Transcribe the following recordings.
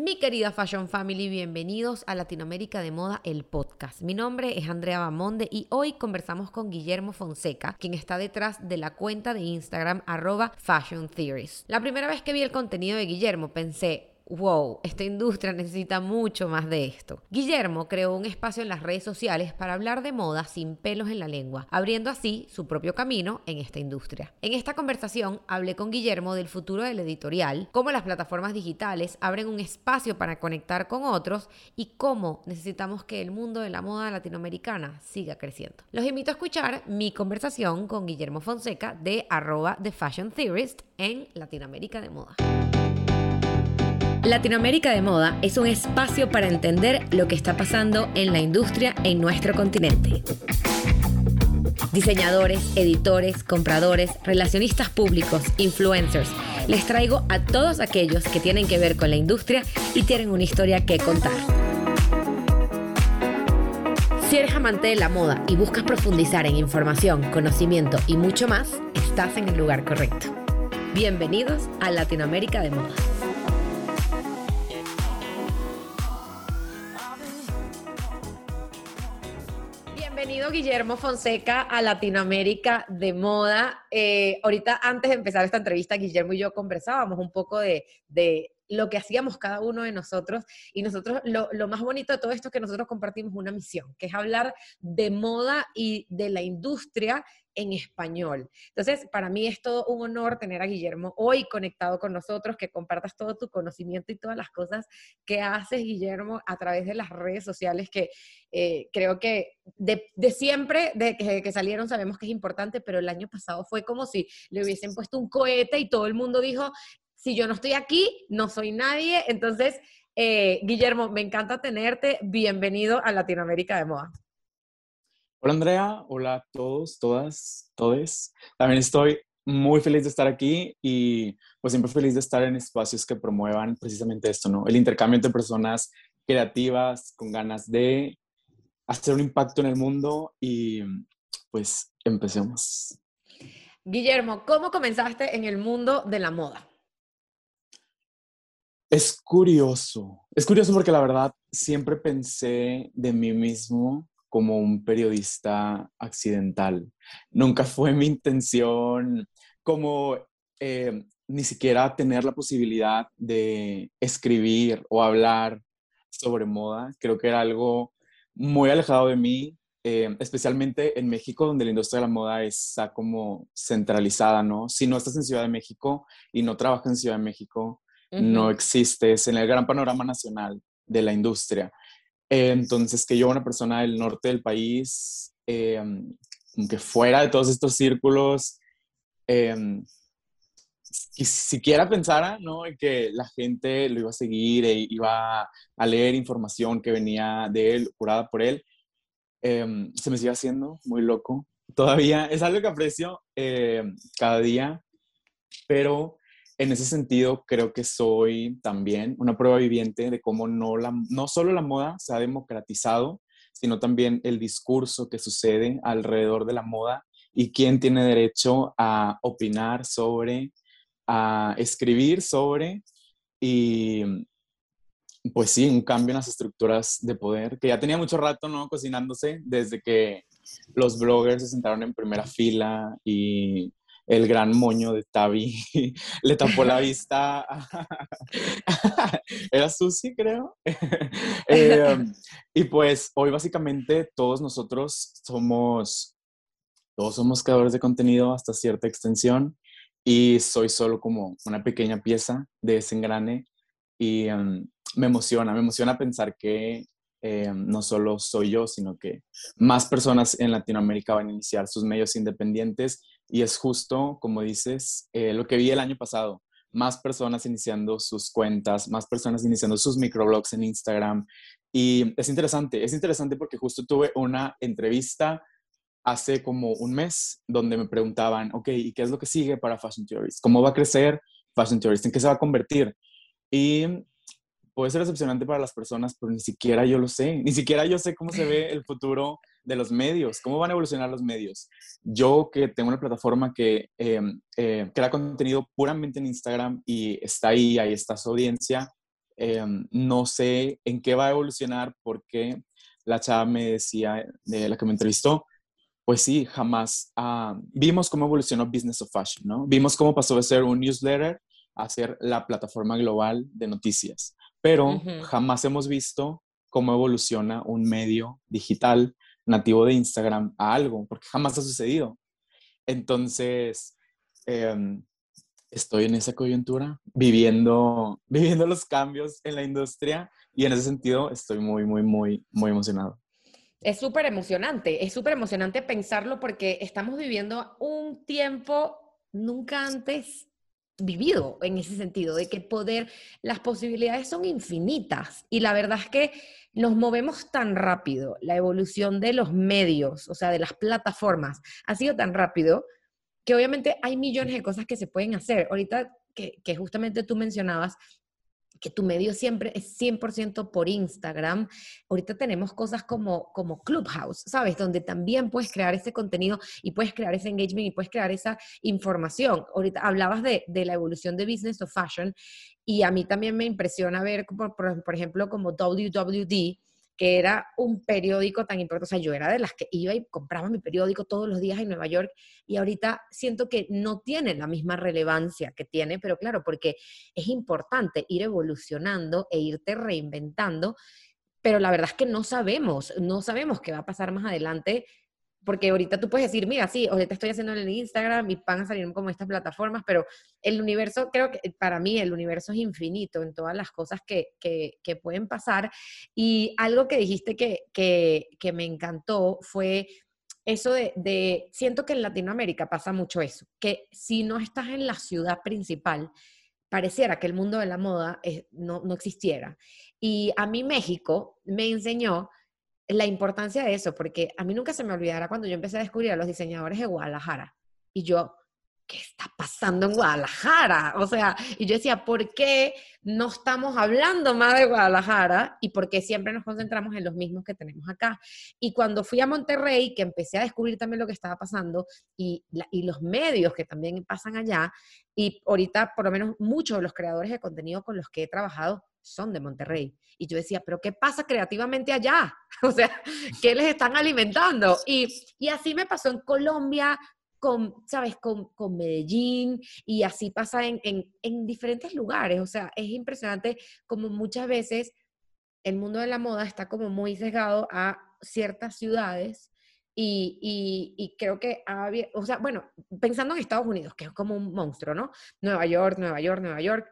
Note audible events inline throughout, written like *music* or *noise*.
Mi querida Fashion Family, bienvenidos a Latinoamérica de Moda, el podcast. Mi nombre es Andrea Bamonde y hoy conversamos con Guillermo Fonseca, quien está detrás de la cuenta de Instagram arroba Fashion Theories. La primera vez que vi el contenido de Guillermo pensé, wow, esta industria necesita mucho más de esto. Guillermo creó un espacio en las redes sociales para hablar de moda sin pelos en la lengua, abriendo así su propio camino en esta industria. En esta conversación hablé con Guillermo del futuro del editorial, cómo las plataformas digitales abren un espacio para conectar con otros y cómo necesitamos que el mundo de la moda latinoamericana siga creciendo. Los invito a escuchar mi conversación con Guillermo Fonseca de arroba The Fashion Theorist en Latinoamérica de Moda. Latinoamérica de Moda es un espacio para entender lo que está pasando en la industria en nuestro continente. Diseñadores, editores, compradores, relacionistas públicos, influencers. Les traigo a todos aquellos que tienen que ver con la industria y tienen una historia que contar. Si eres amante de la moda y buscas profundizar en información, conocimiento y mucho más, estás en el lugar correcto. Bienvenidos a Latinoamérica de Moda. Guillermo Fonseca a Latinoamérica de Moda. Eh, ahorita antes de empezar esta entrevista, Guillermo y yo conversábamos un poco de, de lo que hacíamos cada uno de nosotros y nosotros lo, lo, más bonito de todo esto es que nosotros compartimos una misión, que es hablar de moda y de la industria en español. Entonces, para mí es todo un honor tener a Guillermo hoy conectado con nosotros, que compartas todo tu conocimiento y todas las cosas que haces, Guillermo, a través de las redes sociales, que eh, creo que de, de siempre, de que, que, salieron, sabemos que es importante, pero el año pasado fue como si le hubiesen puesto un cohete y todo el mundo dijo, si yo no estoy aquí, no soy nadie. Entonces, eh, Guillermo, me encanta tenerte. Bienvenido a Latinoamérica de Moda. Hola Andrea, hola a todos, todas, todes. También estoy muy feliz de estar aquí y pues siempre feliz de estar en espacios que promuevan precisamente esto, ¿no? El intercambio entre personas creativas con ganas de hacer un impacto en el mundo y pues empecemos. Guillermo, ¿cómo comenzaste en el mundo de la moda? Es curioso, es curioso porque la verdad siempre pensé de mí mismo como un periodista accidental. Nunca fue mi intención como eh, ni siquiera tener la posibilidad de escribir o hablar sobre moda. Creo que era algo muy alejado de mí, eh, especialmente en México, donde la industria de la moda está como centralizada, ¿no? Si no estás en Ciudad de México y no trabajas en Ciudad de México, uh -huh. no existes en el gran panorama nacional de la industria. Entonces, que yo, una persona del norte del país, eh, que fuera de todos estos círculos, eh, y siquiera pensara ¿no? que la gente lo iba a seguir e iba a leer información que venía de él, curada por él, eh, se me sigue haciendo muy loco. Todavía es algo que aprecio cada día, pero en ese sentido, creo que soy también una prueba viviente de cómo no, la, no solo la moda se ha democratizado, sino también el discurso que sucede alrededor de la moda y quién tiene derecho a opinar sobre, a escribir sobre y pues sí, un cambio en las estructuras de poder, que ya tenía mucho rato, ¿no? Cocinándose desde que los bloggers se sentaron en primera fila y el gran moño de Tavi *laughs* le tapó la vista. *laughs* Era Susi, creo. *laughs* eh, y pues hoy básicamente todos nosotros somos, todos somos creadores de contenido hasta cierta extensión y soy solo como una pequeña pieza de ese engrane y um, me emociona, me emociona pensar que eh, no solo soy yo, sino que más personas en Latinoamérica van a iniciar sus medios independientes y es justo, como dices, eh, lo que vi el año pasado. Más personas iniciando sus cuentas, más personas iniciando sus microblogs en Instagram. Y es interesante, es interesante porque justo tuve una entrevista hace como un mes donde me preguntaban, ok, ¿y qué es lo que sigue para Fashion Theories? ¿Cómo va a crecer Fashion Theories? ¿En qué se va a convertir? Y puede ser decepcionante para las personas, pero ni siquiera yo lo sé. Ni siquiera yo sé cómo se ve el futuro de los medios, cómo van a evolucionar los medios. Yo que tengo una plataforma que eh, eh, crea contenido puramente en Instagram y está ahí, ahí está su audiencia, em, no sé en qué va a evolucionar porque la chava me decía, de la que me entrevistó, pues sí, jamás ah, vimos cómo evolucionó Business of Fashion, ¿no? Vimos cómo pasó de ser un newsletter a ser la plataforma global de noticias, pero jamás hemos visto cómo evoluciona un medio digital nativo de Instagram a algo, porque jamás ha sucedido. Entonces, em, estoy en esa coyuntura, viviendo, *laughs* viviendo los cambios en la industria y en ese sentido estoy muy, muy, muy, muy emocionado. Es súper emocionante, es súper emocionante pensarlo porque estamos viviendo un tiempo nunca antes vivido en ese sentido, de que poder, las posibilidades son infinitas y la verdad es que nos movemos tan rápido, la evolución de los medios, o sea, de las plataformas, ha sido tan rápido que obviamente hay millones de cosas que se pueden hacer. Ahorita que, que justamente tú mencionabas que tu medio siempre es 100% por Instagram. Ahorita tenemos cosas como, como Clubhouse, ¿sabes? Donde también puedes crear ese contenido y puedes crear ese engagement y puedes crear esa información. Ahorita hablabas de, de la evolución de Business of Fashion y a mí también me impresiona ver, por, por ejemplo, como WWD, que era un periódico tan importante. O sea, yo era de las que iba y compraba mi periódico todos los días en Nueva York y ahorita siento que no tiene la misma relevancia que tiene, pero claro, porque es importante ir evolucionando e irte reinventando, pero la verdad es que no sabemos, no sabemos qué va a pasar más adelante porque ahorita tú puedes decir, mira, sí, ahorita estoy haciendo en el Instagram y van a salir como estas plataformas, pero el universo, creo que para mí el universo es infinito en todas las cosas que, que, que pueden pasar. Y algo que dijiste que, que, que me encantó fue eso de, siento que en Latinoamérica pasa mucho eso, que si no estás en la ciudad principal, pareciera que el mundo de la moda no, no existiera. Y a mí México me enseñó la importancia de eso, porque a mí nunca se me olvidará cuando yo empecé a descubrir a los diseñadores de Guadalajara. Y yo, ¿qué está pasando en Guadalajara? O sea, y yo decía, ¿por qué no estamos hablando más de Guadalajara? Y por qué siempre nos concentramos en los mismos que tenemos acá. Y cuando fui a Monterrey, que empecé a descubrir también lo que estaba pasando y, y los medios que también pasan allá, y ahorita por lo menos muchos de los creadores de contenido con los que he trabajado son de Monterrey. Y yo decía, pero ¿qué pasa creativamente allá? *laughs* O sea, ¿qué les están alimentando? Y, y así me pasó en Colombia, con, ¿sabes? Con, con Medellín, y así pasa en, en, en diferentes lugares. O sea, es impresionante como muchas veces el mundo de la moda está como muy sesgado a ciertas ciudades. Y, y, creo que había, o sea, bueno, pensando en Estados Unidos, que es como un monstruo, ¿no? Nueva York, Nueva York, Nueva York,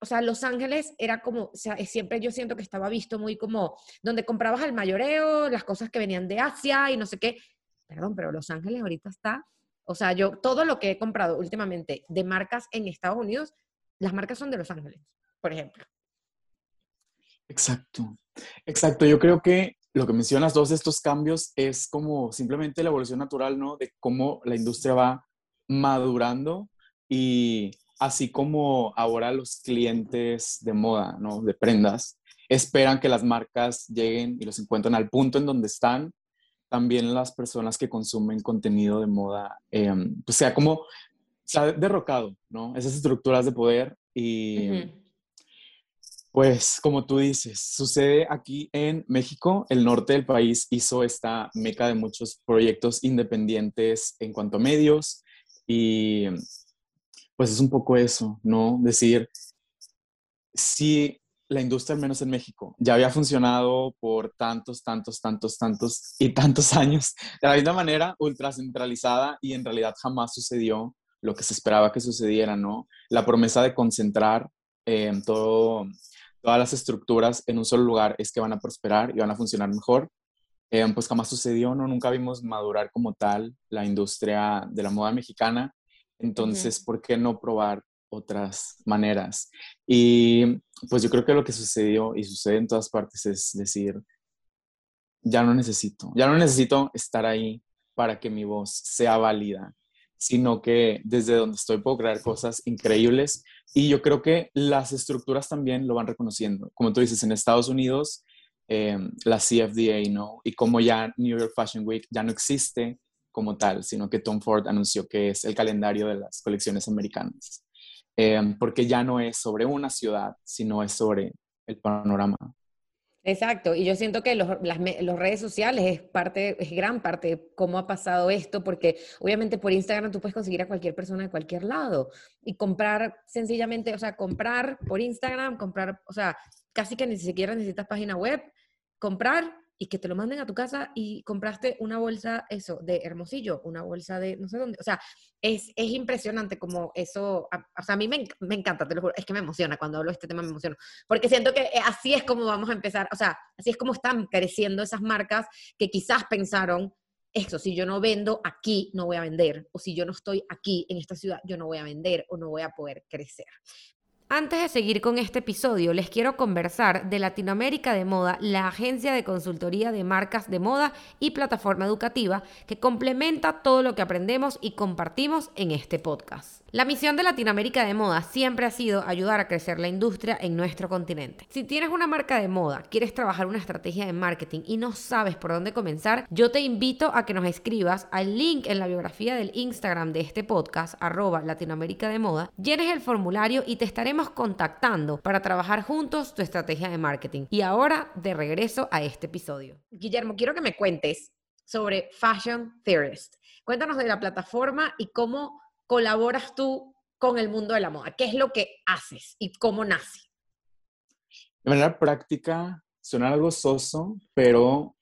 o sea, Los Ángeles era como, o sea, siempre yo siento que estaba visto muy como donde comprabas al mayoreo, las cosas que venían de Asia y no sé qué. Perdón, pero Los Ángeles ahorita está, o sea, yo todo lo que he comprado últimamente de marcas en Estados Unidos, las marcas son de Los Ángeles, por ejemplo. Exacto, exacto. Yo creo que lo que mencionas, todos estos cambios, es como simplemente la evolución natural, ¿no? De cómo la industria va madurando y así como ahora los clientes de moda, ¿no? De prendas, esperan que las marcas lleguen y los encuentren al punto en donde están, también las personas que consumen contenido de moda, em, pues sea como, se ha derrocado, ¿no? Esas estructuras de poder y... Pues como tú dices, sucede aquí en México, el norte del país hizo esta meca de muchos proyectos independientes en cuanto a medios y pues es un poco eso, ¿no? Decir, si la industria, al menos en México, ya había funcionado por tantos, tantos, tantos, tantos y tantos *laughs* años, de la misma manera, ultra centralizada y en realidad jamás sucedió lo que se esperaba que sucediera, ¿no? La promesa de concentrar eh, todo, todas las estructuras en un solo lugar es que van a prosperar y van a funcionar mejor. Eh, pues jamás sucedió, ¿no? Nunca vimos madurar como tal la industria de la moda mexicana entonces, ¿por qué no probar otras maneras? Y pues yo creo que lo que sucedió y sucede en todas partes es decir, ya no necesito, ya no necesito estar ahí para que mi voz sea válida, sino que desde donde estoy puedo crear cosas increíbles y yo creo que las estructuras también lo van reconociendo. Como tú dices, en Estados Unidos, em, la CFDA, ¿no? Y como ya New York Fashion Week ya no existe, como tal, sino que Tom Ford anunció que es el calendario de las colecciones americanas. Em, porque ya no es sobre una ciudad, sino es sobre el panorama. Exacto, y yo siento que los, las, redes sociales es parte, es gran parte de cómo ha pasado esto, porque obviamente por Instagram tú puedes conseguir a cualquier persona de cualquier lado y comprar sencillamente, o sea, comprar por Instagram, comprar, o sea, casi que ni siquiera necesitas página web, comprar y que te lo manden a tu casa y compraste una bolsa, eso, de Hermosillo, una bolsa de no sé dónde. O sea, es, es impresionante como eso, o sea, a mí me, me, encanta, te lo juro, es que me emociona cuando hablo de este tema, me emociona, porque siento que eh, así es como vamos a empezar, o sea, así es como están creciendo esas marcas que quizás pensaron, eso, si yo no vendo aquí, no voy a vender, o si yo no estoy aquí en esta ciudad, yo no voy a vender o no voy a poder crecer. Antes de seguir con este episodio, les quiero conversar de Latinoamérica de Moda, la agencia de consultoría de marcas de moda y plataforma educativa que complementa todo lo que aprendemos y compartimos en este podcast. La misión de Latinoamérica de Moda siempre ha sido ayudar a crecer la industria en nuestro continente. Si tienes una marca de moda, quieres trabajar una estrategia de marketing y no sabes por dónde comenzar, yo te invito a que nos escribas al link en la biografía del Instagram de este podcast, arroba Latinoamérica de Moda, llenes el formulario y te estaremos contactando para trabajar juntos tu estrategia de marketing. Y ahora, de regreso a este episodio. Guillermo, quiero que me cuentes sobre Fashion Theorist. Cuéntanos de la plataforma y cómo colaboras tú con el mundo de la moda? ¿Qué es lo que haces y cómo nace? De manera práctica, suena algo soso, pero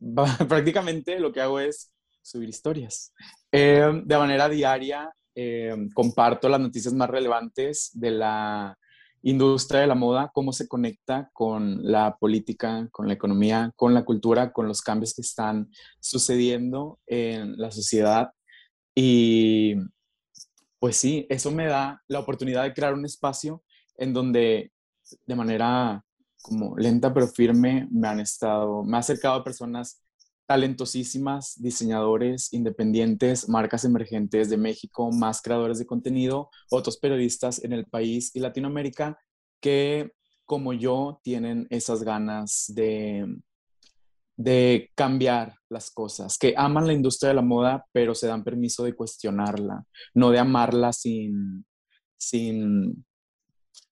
*laughs* prácticamente lo que hago es subir historias. Eh, de manera diaria, eh, comparto las noticias más relevantes de la industria de la moda, cómo se conecta con la política, con la economía, con la cultura, con los cambios que están sucediendo en la sociedad. Y pues sí, eso me da la oportunidad de crear un espacio en donde de manera como lenta pero firme me han estado, me ha acercado a personas talentosísimas, diseñadores independientes, marcas emergentes de México, más creadores de contenido, otros periodistas en el país y Latinoamérica que como yo tienen esas ganas de de cambiar las cosas, que aman la industria de la moda, pero se dan permiso de cuestionarla, no de amarla sin, sin,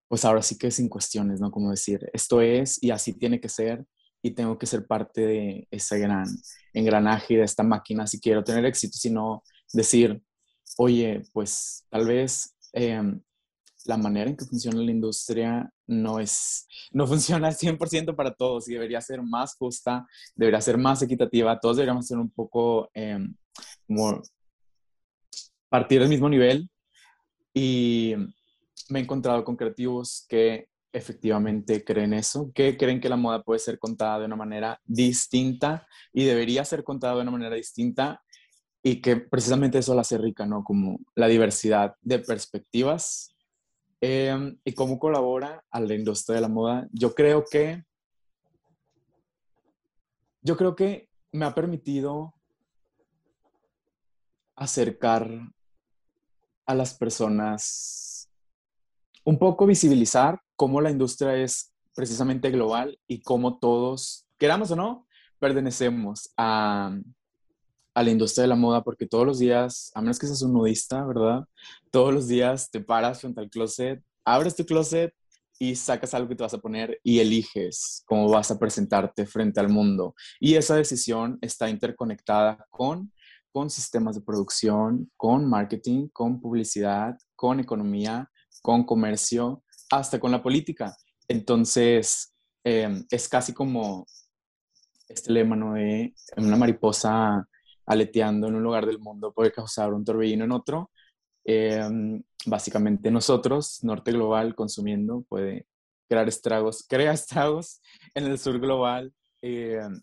pues ahora sí que sin cuestiones, ¿no? Como decir, esto es y así tiene que ser y tengo que ser parte de ese gran engranaje de esta máquina si quiero tener éxito, sino decir, oye, pues tal vez em, la manera en que funciona la industria no es, *laughs* no funciona al 100% para todos y debería ser más justa, debería ser más equitativa, todos deberíamos ser un poco em, como partir del mismo nivel y me he encontrado con creativos que efectivamente creen eso, que creen que la moda puede ser contada de una manera distinta y debería ser contada de una manera distinta y que precisamente eso la hace rica, ¿no? Como la diversidad de perspectivas Em, ¿Y cómo colabora a la industria de la moda? Yo creo que, yo creo que me ha permitido acercar a las personas, un poco visibilizar cómo la industria es precisamente global y cómo todos, queramos o no, pertenecemos a, la industria de la moda porque todos los días, a menos que seas un nudista, ¿verdad? Todos los días te paras frente al closet, abres tu closet y sacas algo que te vas a poner y eliges cómo vas a presentarte frente al mundo. Y esa decisión está interconectada con, con sistemas de producción, con marketing, con publicidad, con economía, con comercio, hasta con la política. Entonces, em, es casi como este lema, ¿no? De una mariposa aleteando en un lugar del mundo puede causar un torbellino en otro. Em, básicamente nosotros, Norte Global, consumiendo, puede crear estragos, crea estragos en el sur global. Em,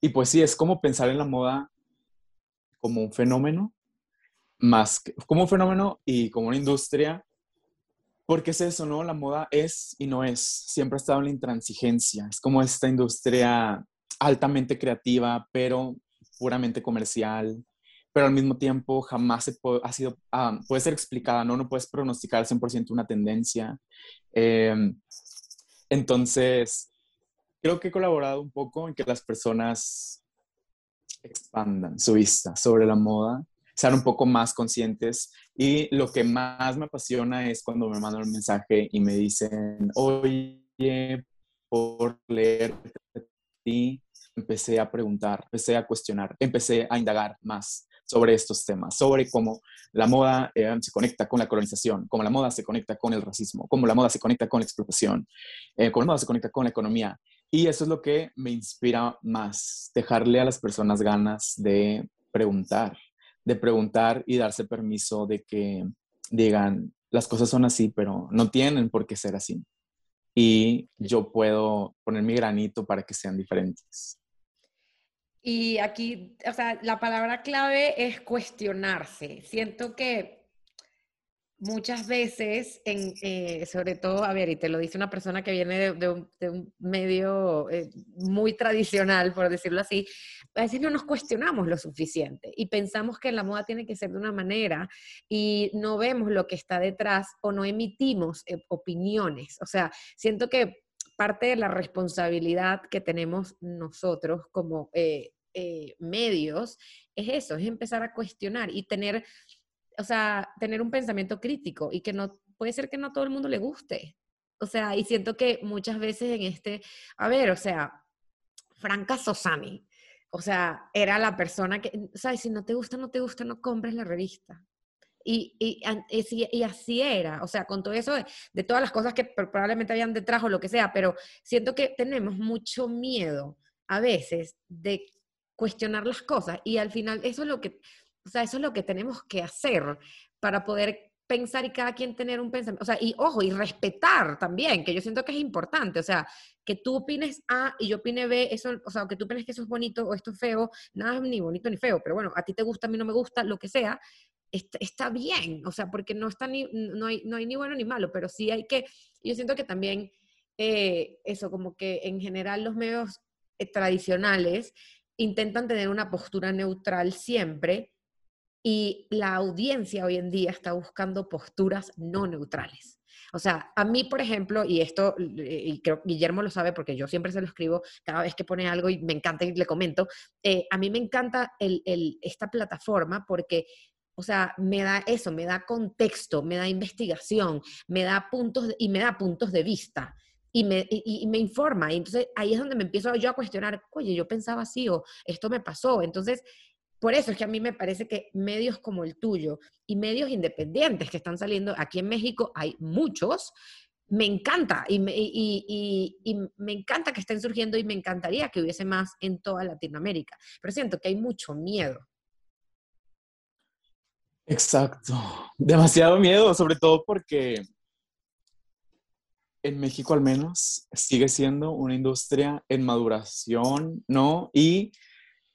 y pues sí, es como pensar en la moda como un fenómeno, más como un fenómeno y como una industria, porque es eso, ¿no? La moda es y no es, siempre ha estado en la intransigencia, es como esta industria altamente creativa, pero puramente comercial, pero al mismo tiempo jamás se ha sido, ah, puede ser explicada, ¿no? No puedes pronosticar al 100% una tendencia. Em, entonces, creo que he colaborado un poco en que las personas expandan su vista sobre la moda, sean un poco más conscientes y lo que más me apasiona es cuando me mandan un mensaje y me dicen, oye, por leer y empecé a preguntar, empecé a cuestionar, empecé a indagar más sobre estos temas, sobre cómo la moda eh, se conecta con la colonización, cómo la moda se conecta con el racismo, cómo la moda se conecta con la explotación, eh, cómo la moda se conecta con la economía. Y eso es lo que me inspira más, dejarle a las personas ganas de preguntar, de preguntar y darse permiso de que digan, las cosas son así, pero no tienen por qué ser así. Y yo puedo poner mi granito para que sean diferentes. Y aquí, o sea, la palabra clave es cuestionarse. Siento que muchas veces, en, eh, sobre todo, a ver, y te lo dice una persona que viene de, un, medio eh, muy tradicional, por decirlo así, a veces no nos cuestionamos lo suficiente y pensamos que la moda tiene que ser de una manera y no vemos lo que está detrás o no emitimos eh, opiniones. O sea, siento que parte de la responsabilidad que tenemos nosotros como medios, es eso, es empezar a cuestionar y tener, o sea, tener un pensamiento crítico y que no, puede ser que no todo el mundo le guste. O sea, y siento que muchas veces en este, a ver, o sea, Franca Sosami, o sea, era la persona que, ¿sabes? Si no te gusta, no te gusta, no compres la revista. Y, y, y, así era, o sea, con todo eso de, de, todas las cosas que probablemente habían detrás o lo que sea, pero siento que tenemos mucho miedo a veces de cuestionar las cosas y al final eso es lo que, o sea, eso es lo que tenemos que hacer para poder pensar y cada quien tener un pensamiento, o sea, y ojo, y respetar también, que yo siento que es importante, o sea, que tú opines A y yo opine B, eso, o sea, que tú opines que eso es bonito o esto es feo, nada ni bonito ni feo, pero bueno, a ti te gusta, a mí no me gusta, lo que sea, está, bien, o sea, porque no, está ni, no, hay, no hay ni bueno ni malo, pero sí hay que, yo siento que también eh, eso, como que en general los medios eh, tradicionales intentan tener una postura neutral siempre y la audiencia hoy en día está buscando posturas no neutrales. O sea, a mí, por ejemplo, y esto, y creo Guillermo lo sabe porque yo siempre se lo escribo cada vez que pone algo y me encanta y le comento, eh, a mí me encanta esta plataforma porque o sea, me da eso, me da contexto, me da investigación, me da puntos y me da puntos de vista y me, y, me informa. Y entonces ahí es donde me empiezo yo a cuestionar, oye, yo pensaba así o esto me pasó. Entonces, por eso es que a mí me parece que medios como el tuyo y medios independientes que están saliendo aquí en México, hay muchos, me encanta y me, encanta que estén surgiendo y me encantaría que hubiese más en toda Latinoamérica. Pero siento que hay mucho miedo. Exacto, demasiado miedo, sobre todo porque en México al menos sigue siendo una industria en maduración, ¿no? Y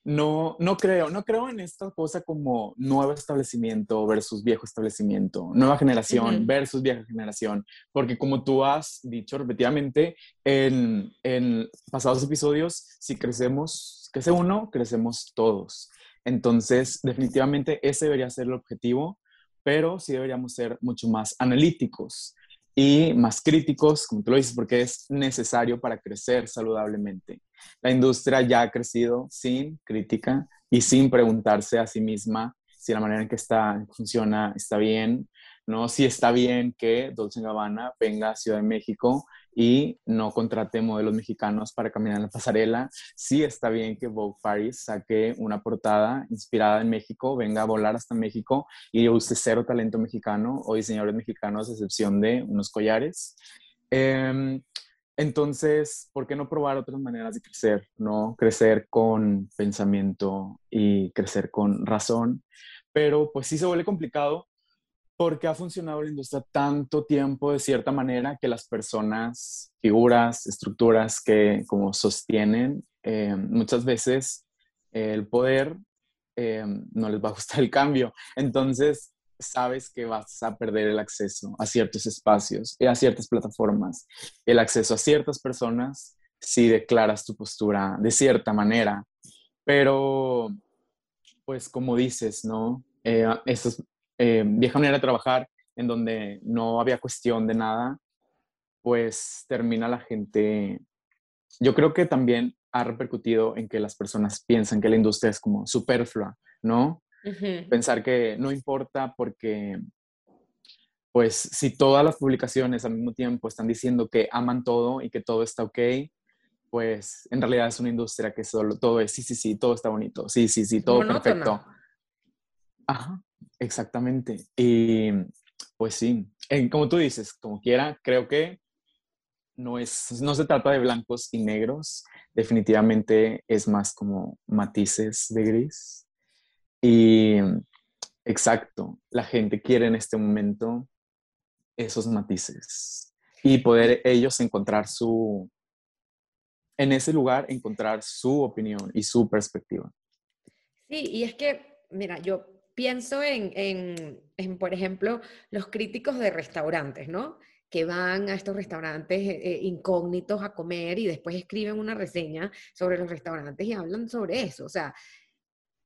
no, no creo, no creo en esta cosa como nuevo establecimiento versus viejo establecimiento, nueva generación versus vieja generación, porque como tú has dicho repetidamente en, en pasados episodios, si crecemos, crece uno, crecemos todos. Entonces, definitivamente ese debería ser el objetivo, pero sí deberíamos ser mucho más analíticos y más críticos, como tú lo dices, porque es necesario para crecer saludablemente. La industria ya ha crecido sin crítica y sin preguntarse a sí misma si la manera en que está, funciona está bien, ¿no? Si está bien que Dolce Gabbana venga a Ciudad de México y no contrate modelos mexicanos para caminar en la pasarela. Sí está bien que Vogue Paris saque una portada inspirada en México, venga a volar hasta México y use cero talento mexicano o diseñadores mexicanos, a excepción de unos collares. Em, entonces, ¿por qué no probar otras maneras de crecer? ¿No? Crecer con pensamiento y crecer con razón. Pero pues sí se vuelve complicado porque ha funcionado la industria tanto tiempo de cierta manera que las personas, figuras, estructuras que como sostienen, eh, muchas veces el poder eh, no les va a gustar el cambio. Entonces, sabes que vas a perder el acceso a ciertos espacios y a ciertas plataformas, el acceso a ciertas personas si declaras tu postura de cierta manera. Pero, pues como dices, ¿no? Eh, estos eh, vieja manera de trabajar en donde no había cuestión de nada, pues termina la gente, yo creo que también ha repercutido en que las personas piensan que la industria es como superflua, ¿no? Pensar que no importa porque pues si todas las publicaciones al mismo tiempo están diciendo que aman todo y que todo está ok, pues en realidad es una industria que solo todo es, sí, sí, sí, todo está bonito, sí, sí, sí, todo perfecto. Ajá, exactamente. Y pues sí, como tú dices, como quiera, creo que no, es, no se trata de blancos y negros, definitivamente es más como matices de gris. Y exacto, la gente quiere en este momento esos matices y poder ellos encontrar su, en ese lugar, encontrar su opinión y su perspectiva. Sí, y es que, mira, yo pienso en, en, por ejemplo, los críticos de restaurantes, ¿no? que van a estos restaurantes eh, eh, incógnitos a comer y después escriben una reseña sobre los restaurantes y hablan sobre eso. O sea,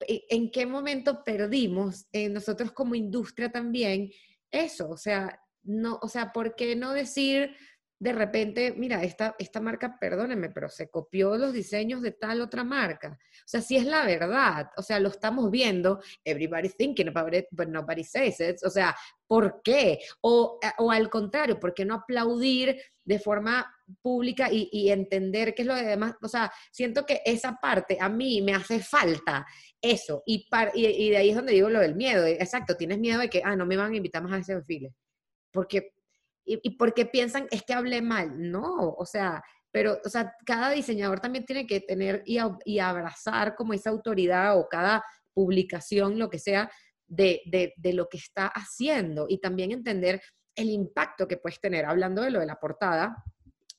¿en qué momento perdimos nosotros como industria también eso? O sea, no, o sea, ¿por qué no decir de repente, mira, esta, esta marca, perdónenme, pero se copió los diseños de tal otra marca. O sea, si es la verdad, o sea, lo estamos viendo, everybody's thinking about it, but nobody says it. O sea, ¿por qué? O, eh, o al contrario, ¿por qué no aplaudir de forma pública y, entender qué es lo de demás? O sea, siento que esa parte a mí me hace falta eso. Y, y, y de ahí es donde digo lo del miedo. Exacto, tienes miedo de que, ah, no me van a invitar más a ese desfile. Porque y, porque piensan es que hablé mal. No, o sea, pero, o sea, cada diseñador también tiene que tener y, abrazar como esa autoridad o cada publicación, lo que sea, de, de, lo que está haciendo y también entender el impacto que puedes tener. Hablando de lo de la portada,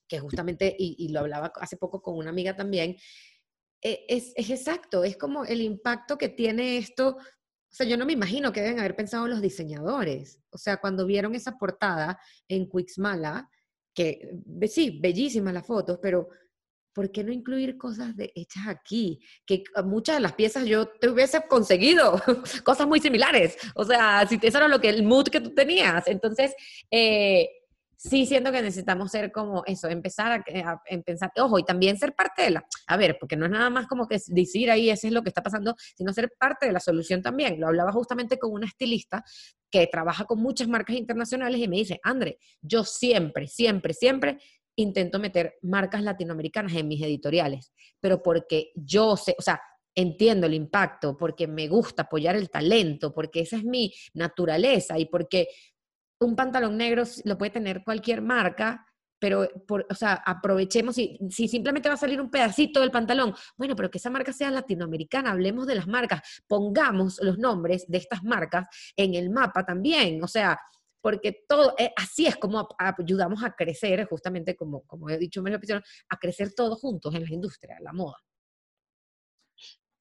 que justamente, y, lo hablaba hace poco con una amiga también, e, es, es, exacto, es como el impacto que tiene esto o sea, yo no me imagino que deben haber pensado los diseñadores. O sea, cuando vieron esa portada en Quixmala, que sí, bellísimas las fotos, pero ¿por qué no incluir cosas de, hechas aquí? Que muchas de las piezas yo te hubiese conseguido *laughs* cosas muy similares. O sea, si eso era lo que el mood que tú tenías. Entonces, eh, sí siento que necesitamos ser como eso, empezar a, a, pensar, ojo, y también ser parte de la, a ver, porque no es nada más como que decir ahí, eso es lo que está pasando, sino ser parte de la solución también. Lo hablaba justamente con una estilista que trabaja con muchas marcas internacionales y me dice, André, yo siempre, siempre, siempre intento meter marcas latinoamericanas en mis editoriales, pero porque yo sé, o sea, entiendo el impacto, porque me gusta apoyar el talento, porque esa es mi naturaleza y porque un pantalón negro lo puede tener cualquier marca, pero, por, o sea, aprovechemos, y, si simplemente va a salir un pedacito del pantalón, bueno, pero que esa marca sea latinoamericana, hablemos de las marcas, pongamos los nombres de estas marcas en el mapa también, o sea, porque todo, eh, así es como ayudamos a crecer, justamente como, como he dicho en el episodio, a crecer todos juntos en la industria, la moda.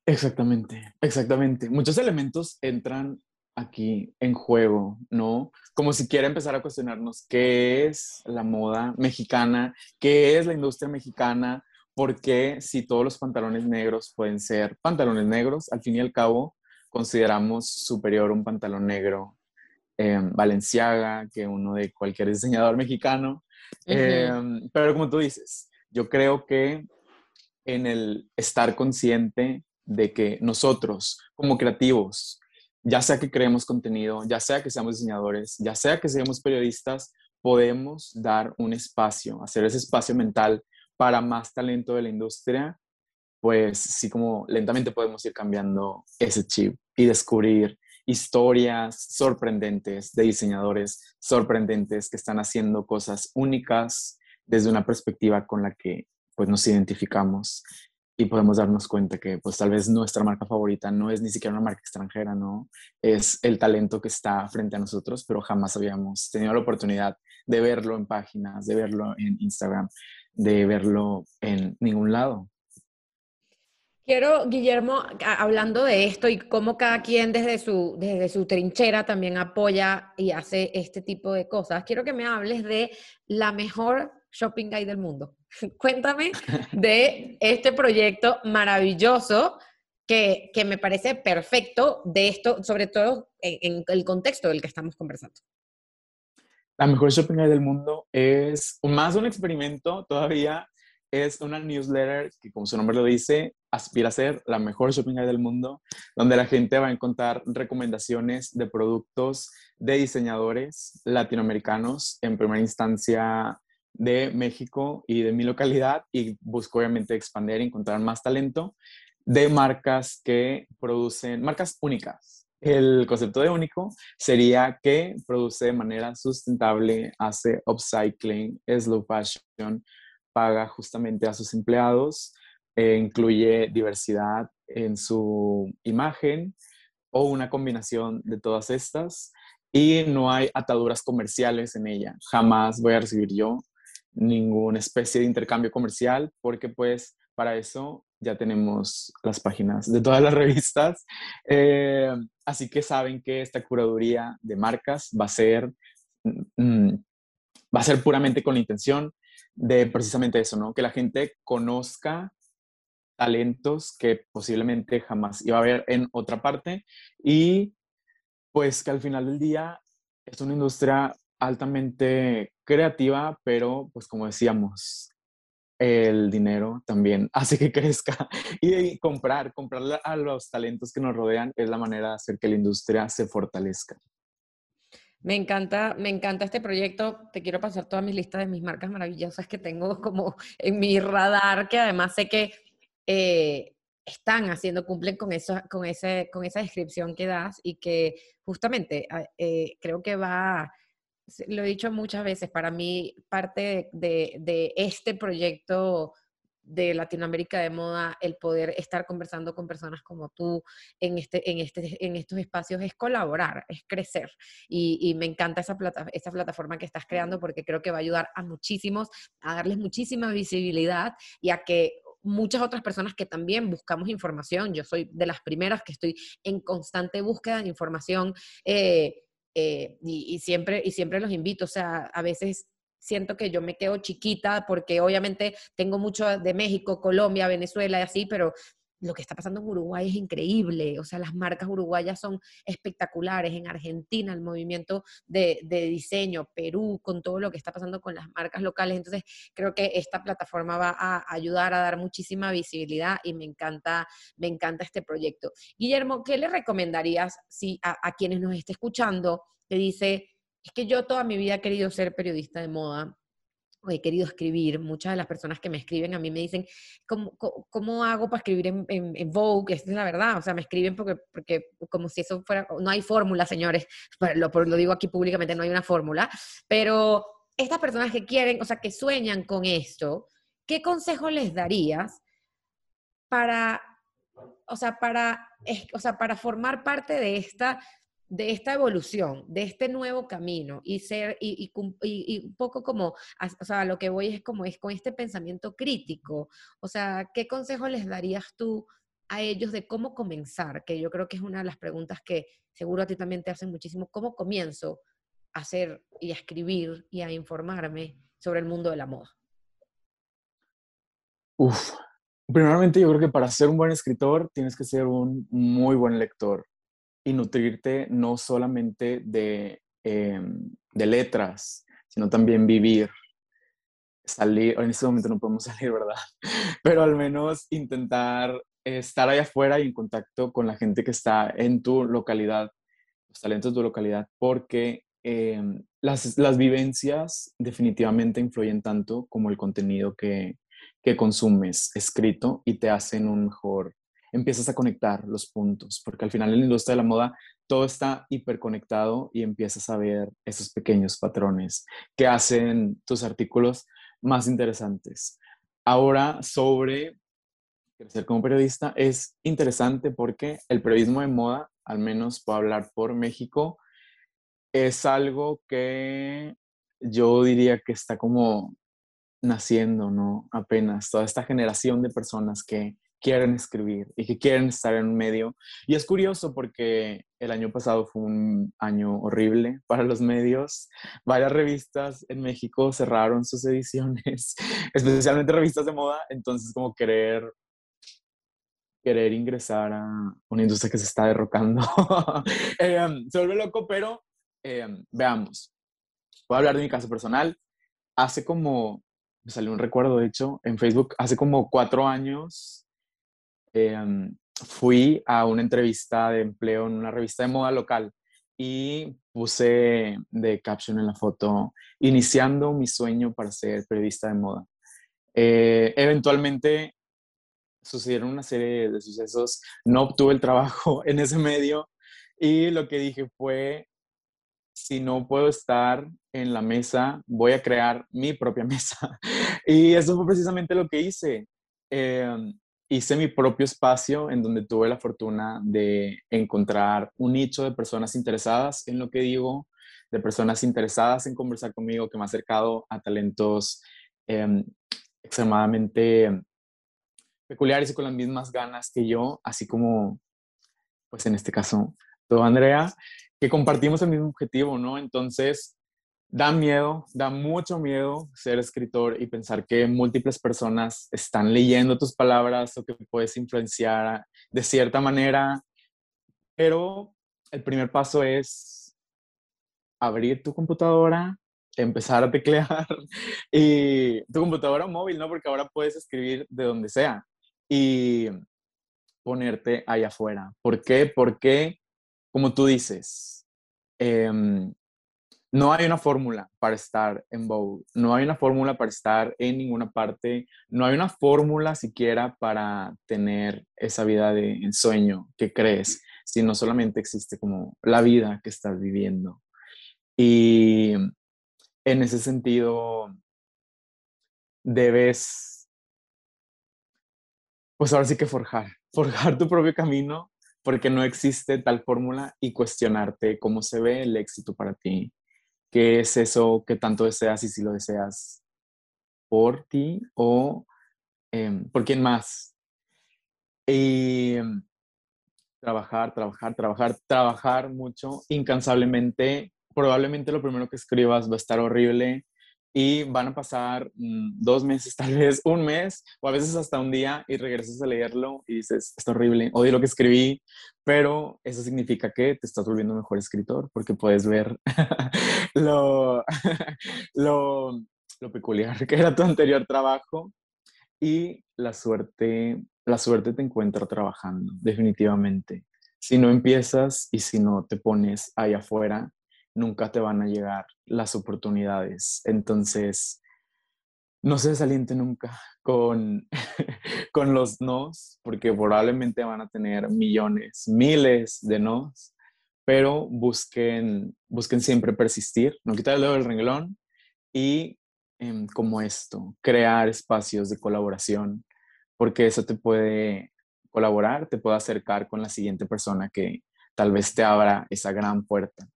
Exactamente, exactamente. Muchos elementos entran aquí en juego, ¿no? Como si quiera empezar a cuestionarnos qué es la moda mexicana, qué es la industria mexicana, por qué si todos los pantalones negros pueden ser pantalones negros, al fin y al cabo consideramos superior un pantalón negro eh, Valenciaga que uno de cualquier diseñador mexicano. Em, pero como tú dices, yo creo que en el estar consciente de que nosotros como creativos ya sea que creemos contenido, ya sea que seamos diseñadores, ya sea que seamos periodistas, podemos dar un espacio, hacer ese espacio mental para más talento de la industria, pues sí como lentamente podemos ir cambiando ese chip y descubrir historias sorprendentes de diseñadores sorprendentes que están haciendo cosas únicas desde una perspectiva con la que pues nos identificamos y podemos darnos cuenta que pues tal vez nuestra marca favorita no es ni siquiera una marca extranjera, ¿no? Es el talento que está frente a nosotros, pero jamás habíamos tenido la oportunidad de verlo en páginas, de verlo en Instagram, de verlo en ningún lado. Quiero, Guillermo, hablando de esto y cómo cada quien desde su, desde su trinchera también apoya y hace este tipo de cosas, quiero que me hables de la mejor shopping guide del mundo. *laughs* Cuéntame de este proyecto maravilloso que, que, me parece perfecto de esto, sobre todo en, el contexto del que estamos conversando. La mejor shopping guide del mundo es más un experimento todavía, es una newsletter que como su nombre lo dice, aspira a ser la mejor shopping guide del mundo, donde la gente va a encontrar recomendaciones de productos de diseñadores latinoamericanos, en primera instancia de México y de mi localidad, y busco obviamente expandir y encontrar más talento de marcas que producen, marcas únicas. El concepto de único sería que produce de manera sustentable, hace upcycling, slow fashion, paga justamente a sus empleados, eh, incluye diversidad en su imagen o una combinación de todas estas y no hay ataduras comerciales en ella. Jamás voy a recibir yo ninguna especie de intercambio comercial porque pues para eso ya tenemos las páginas de todas las *laughs* revistas. Eh, así que saben que esta curaduría de marcas va a ser, mm, mm, va a ser puramente con la intención de precisamente eso, ¿no? Que la gente conozca talentos que posiblemente jamás iba a ver en otra parte y pues que al final del día es una industria altamente creativa, pero pues como decíamos, el dinero también *laughs* hace que crezca y comprar, comprar a los talentos que nos rodean es la manera de hacer que la industria se fortalezca. Me encanta, me encanta este proyecto. Te quiero pasar toda mi lista de mis marcas maravillosas que tengo como en mi radar, que además sé que eh, están haciendo, cumplen con, eso, con, ese, con esa descripción que das y que justamente ah, eh, creo que va, lo he dicho muchas veces, para mí parte de, este proyecto de Latinoamérica de moda, el poder estar conversando con personas como tú en, este, en, este, en estos espacios es colaborar, es crecer. Y, me encanta esa, plata, esa plataforma que estás creando porque creo que va a ayudar a muchísimos, a darles muchísima visibilidad y a que muchas otras personas que también buscamos información, yo soy de las primeras que estoy en constante búsqueda de información eh, eh, y, siempre, y siempre los invito, o sea, a veces siento que yo me quedo chiquita porque obviamente tengo mucho de México, Colombia, Venezuela y así, pero lo que está pasando en Uruguay es increíble, o sea, las marcas uruguayas son espectaculares, en Argentina el movimiento de, diseño, Perú, con todo lo que está pasando con las marcas locales, entonces creo que esta plataforma va a ayudar a dar muchísima visibilidad y me encanta, me encanta este proyecto. Guillermo, ¿qué le recomendarías si a, quienes nos esté escuchando te dice, es que yo toda mi vida he querido ser periodista de moda, he querido escribir. Muchas de las personas que me escriben a mí me dicen, ¿cómo, cómo, hago para escribir en, en, Vogue? Esta es la verdad, o sea, me escriben porque, porque como si eso fuera, no hay fórmula, señores, *laughs* lo, lo digo aquí públicamente, no hay una fórmula, pero estas personas que quieren, o sea, que sueñan con esto, ¿qué consejo les darías para, o sea, para, o sea, para formar parte de esta de esta evolución, de este nuevo camino y ser, y, un poco como, o sea, lo que voy es como es con este pensamiento crítico, o sea, ¿qué consejo les darías tú a ellos de cómo comenzar? Que yo creo que es una de las preguntas que seguro a ti también te hacen muchísimo, ¿cómo comienzo a hacer y a escribir y a informarme sobre el mundo de la moda? Uf, primeramente yo creo que para ser un buen escritor tienes que ser un muy buen lector y nutrirte no solamente de, em, de letras, sino también vivir, salir, en este momento no podemos *laughs* salir, ¿verdad? Pero al menos intentar estar allá afuera y en contacto con la gente que está en tu localidad, los talentos de tu localidad, porque em, las, las, vivencias definitivamente influyen tanto como el contenido que, que consumes escrito y te hacen un mejor empiezas a conectar los puntos, porque al final en la industria de la moda todo está hiperconectado y empiezas a ver esos pequeños patrones que hacen tus artículos más interesantes. Ahora, sobre crecer como periodista, es interesante porque el periodismo de moda, al menos puedo hablar por México, es algo que yo diría que está como naciendo, ¿no? Apenas toda esta generación de personas que quieren escribir y que quieren estar en un medio. Y es curioso porque el año pasado fue un año horrible para los medios. Varias revistas en México cerraron sus ediciones, *laughs* especialmente revistas de moda. Entonces, como querer querer ingresar a una industria que se está derrocando. *laughs* Em, se vuelve loco, pero em, veamos. Voy a hablar de mi caso personal. Hace como, me salió un recuerdo, de hecho, en Facebook, hace como cuatro años em, fui a una entrevista de empleo en una revista de moda local y puse de caption en la foto, iniciando mi sueño para ser periodista de moda. Eh, eventualmente sucedieron una serie de sucesos, no obtuve el trabajo *laughs* en ese medio y lo que dije fue, si no puedo estar en la mesa, voy a crear mi propia *laughs* mesa. y eso fue precisamente lo que hice. Em, hice mi propio espacio en donde tuve la fortuna de encontrar un nicho de personas interesadas en lo que digo, de personas interesadas en conversar conmigo, que me ha acercado a talentos em, extremadamente peculiares y con las mismas ganas que yo, así como, pues en este caso, tú, Andrea, que compartimos el mismo objetivo, ¿no? Entonces, da miedo, da mucho miedo ser escritor y pensar que múltiples personas están leyendo tus palabras o que puedes influenciar de cierta manera, pero el primer paso es abrir tu computadora, empezar a teclear *laughs* y tu computadora móvil, ¿no? Porque ahora puedes escribir de donde sea y ponerte allá afuera. ¿Por qué? Porque, como tú dices, em, no hay una fórmula para estar en Vogue, no hay una fórmula para estar en ninguna parte, no hay una fórmula siquiera para tener esa vida de ensueño que crees, sino solamente existe como la vida que estás viviendo. Y en ese sentido, debes pues ahora sí que forjar, *laughs* forjar tu propio camino porque no existe tal fórmula y cuestionarte cómo se ve el éxito para ti, qué es eso que tanto deseas y si lo deseas por ti o em, por quién más. Y em, trabajar, trabajar, trabajar, trabajar mucho, incansablemente. Probablemente lo primero que escribas va a estar horrible, y van a pasar mm, dos meses, tal vez un mes, o a veces hasta un día, y regresas a leerlo y dices, está horrible, odio lo que escribí, pero eso significa que te estás volviendo mejor escritor, porque puedes ver *laughs* lo, *laughs* lo, lo peculiar que era tu anterior trabajo y la suerte, la suerte te encuentra trabajando, definitivamente. Si no empiezas y si no te pones ahí afuera, nunca te van a llegar las oportunidades. Entonces, no se desaliente nunca con, *laughs* con los nos, porque probablemente van a tener millones, miles de nos, pero busquen, busquen siempre persistir, no quitar el dedo del renglón y em, como esto, crear espacios de colaboración, porque eso te puede colaborar, te puede acercar con la siguiente persona que tal vez te abra esa gran puerta.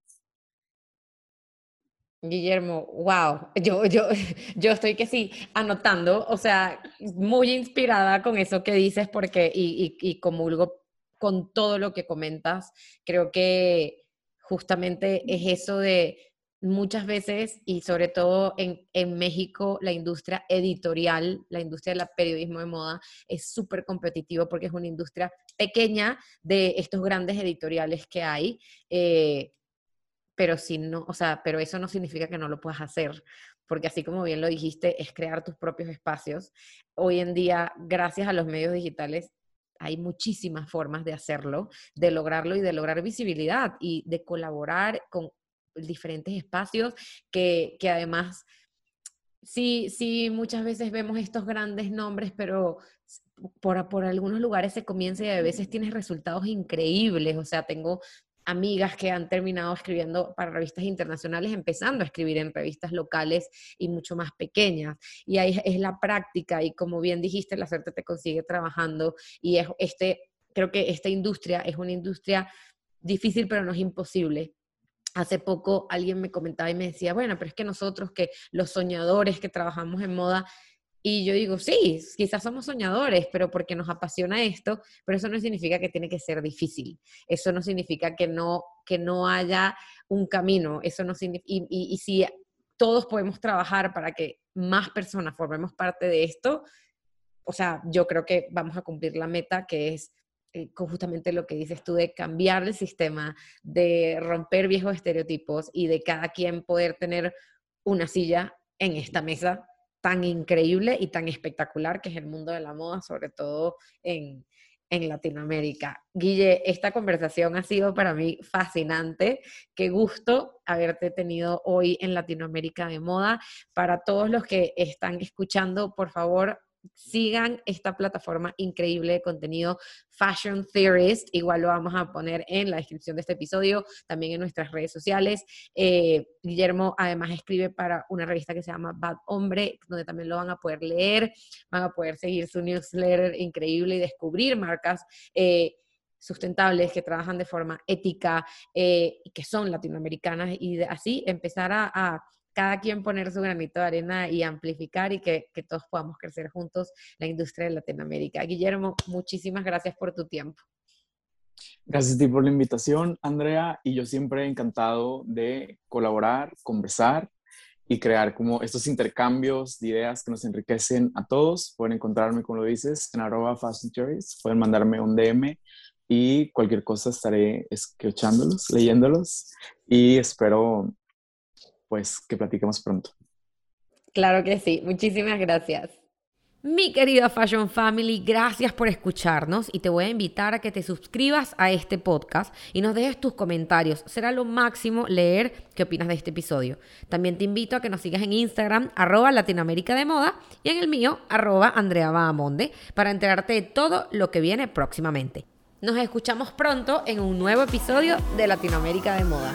Guillermo, wow, *laughs* yo, yo, yo estoy que sí anotando, o sea, muy inspirada con eso que dices porque y, y, y comulgo con todo lo que comentas. Creo que justamente es eso de muchas veces y sobre todo en, en México la industria editorial, la industria del periodismo de moda es súper competitivo porque es una industria pequeña de estos grandes editoriales que hay. Eh, pero si no, o sea, pero eso no significa que no lo puedas hacer, porque así como bien lo dijiste, es crear tus propios espacios. Hoy en día, gracias a los medios digitales, hay muchísimas formas de hacerlo, de lograrlo y de lograr visibilidad y de colaborar con diferentes espacios que, que además, sí, sí, muchas veces vemos estos grandes nombres, pero por, por, algunos lugares se comienza y a veces tienes resultados increíbles. O sea, tengo amigas que han terminado escribiendo para revistas internacionales, empezando a escribir en revistas locales y mucho más pequeñas. Y ahí es la práctica y como bien dijiste, la suerte te consigue trabajando y es este, creo que esta industria es una industria difícil, pero no es imposible. Hace poco alguien me comentaba y me decía, bueno, pero es que nosotros que los soñadores que trabajamos en moda, y yo digo, sí, quizás somos soñadores, pero porque nos apasiona esto, pero eso no significa que tiene que ser difícil. Eso no significa que no, que no haya un camino. Eso no y, y, si todos podemos trabajar para que más personas formemos parte de esto, o sea, yo creo que vamos a cumplir la meta que es eh, justamente lo que dices tú de cambiar el sistema, de romper viejos estereotipos y de cada quien poder tener una silla en esta mesa tan increíble y tan espectacular que es el mundo de la moda, sobre todo en, en Latinoamérica. Guille, esta conversación ha sido para mí fascinante. Qué gusto haberte tenido hoy en Latinoamérica de Moda. Para todos los que están escuchando, por favor, sigan esta plataforma increíble de contenido Fashion Theorist. Igual lo vamos a poner en la descripción de este episodio, también en nuestras redes sociales. Eh, Guillermo además escribe para una revista que se llama Bad Hombre, donde también lo van a poder leer, van a poder seguir su newsletter increíble y descubrir marcas. Eh, sustentables, que trabajan de forma ética eh, y que son latinoamericanas y así empezar a cada quien poner su granito de arena y amplificar y que, todos podamos crecer juntos la industria de Latinoamérica. Guillermo, muchísimas gracias por tu tiempo. Gracias a ti por la invitación, Andrea, y yo siempre encantado de colaborar, conversar y crear como estos intercambios de ideas que nos enriquecen a todos. Pueden encontrarme, como lo dices, en arroba Fashion pueden mandarme un DM y cualquier cosa estaré escuchándolos, leyéndolos y espero pues que platiquemos pronto. Claro que sí, muchísimas gracias. Mi querida Fashion Family, gracias por escucharnos y te voy a invitar a que te suscribas a este podcast y nos dejes tus comentarios. Será lo máximo leer qué opinas de este episodio. También te invito a que nos sigas en Instagram, arroba Latinoamérica de Moda y en el mío, arroba Andrea Bahamonde, para enterarte de todo lo que viene próximamente. Nos escuchamos pronto en un nuevo episodio de Latinoamérica de Moda.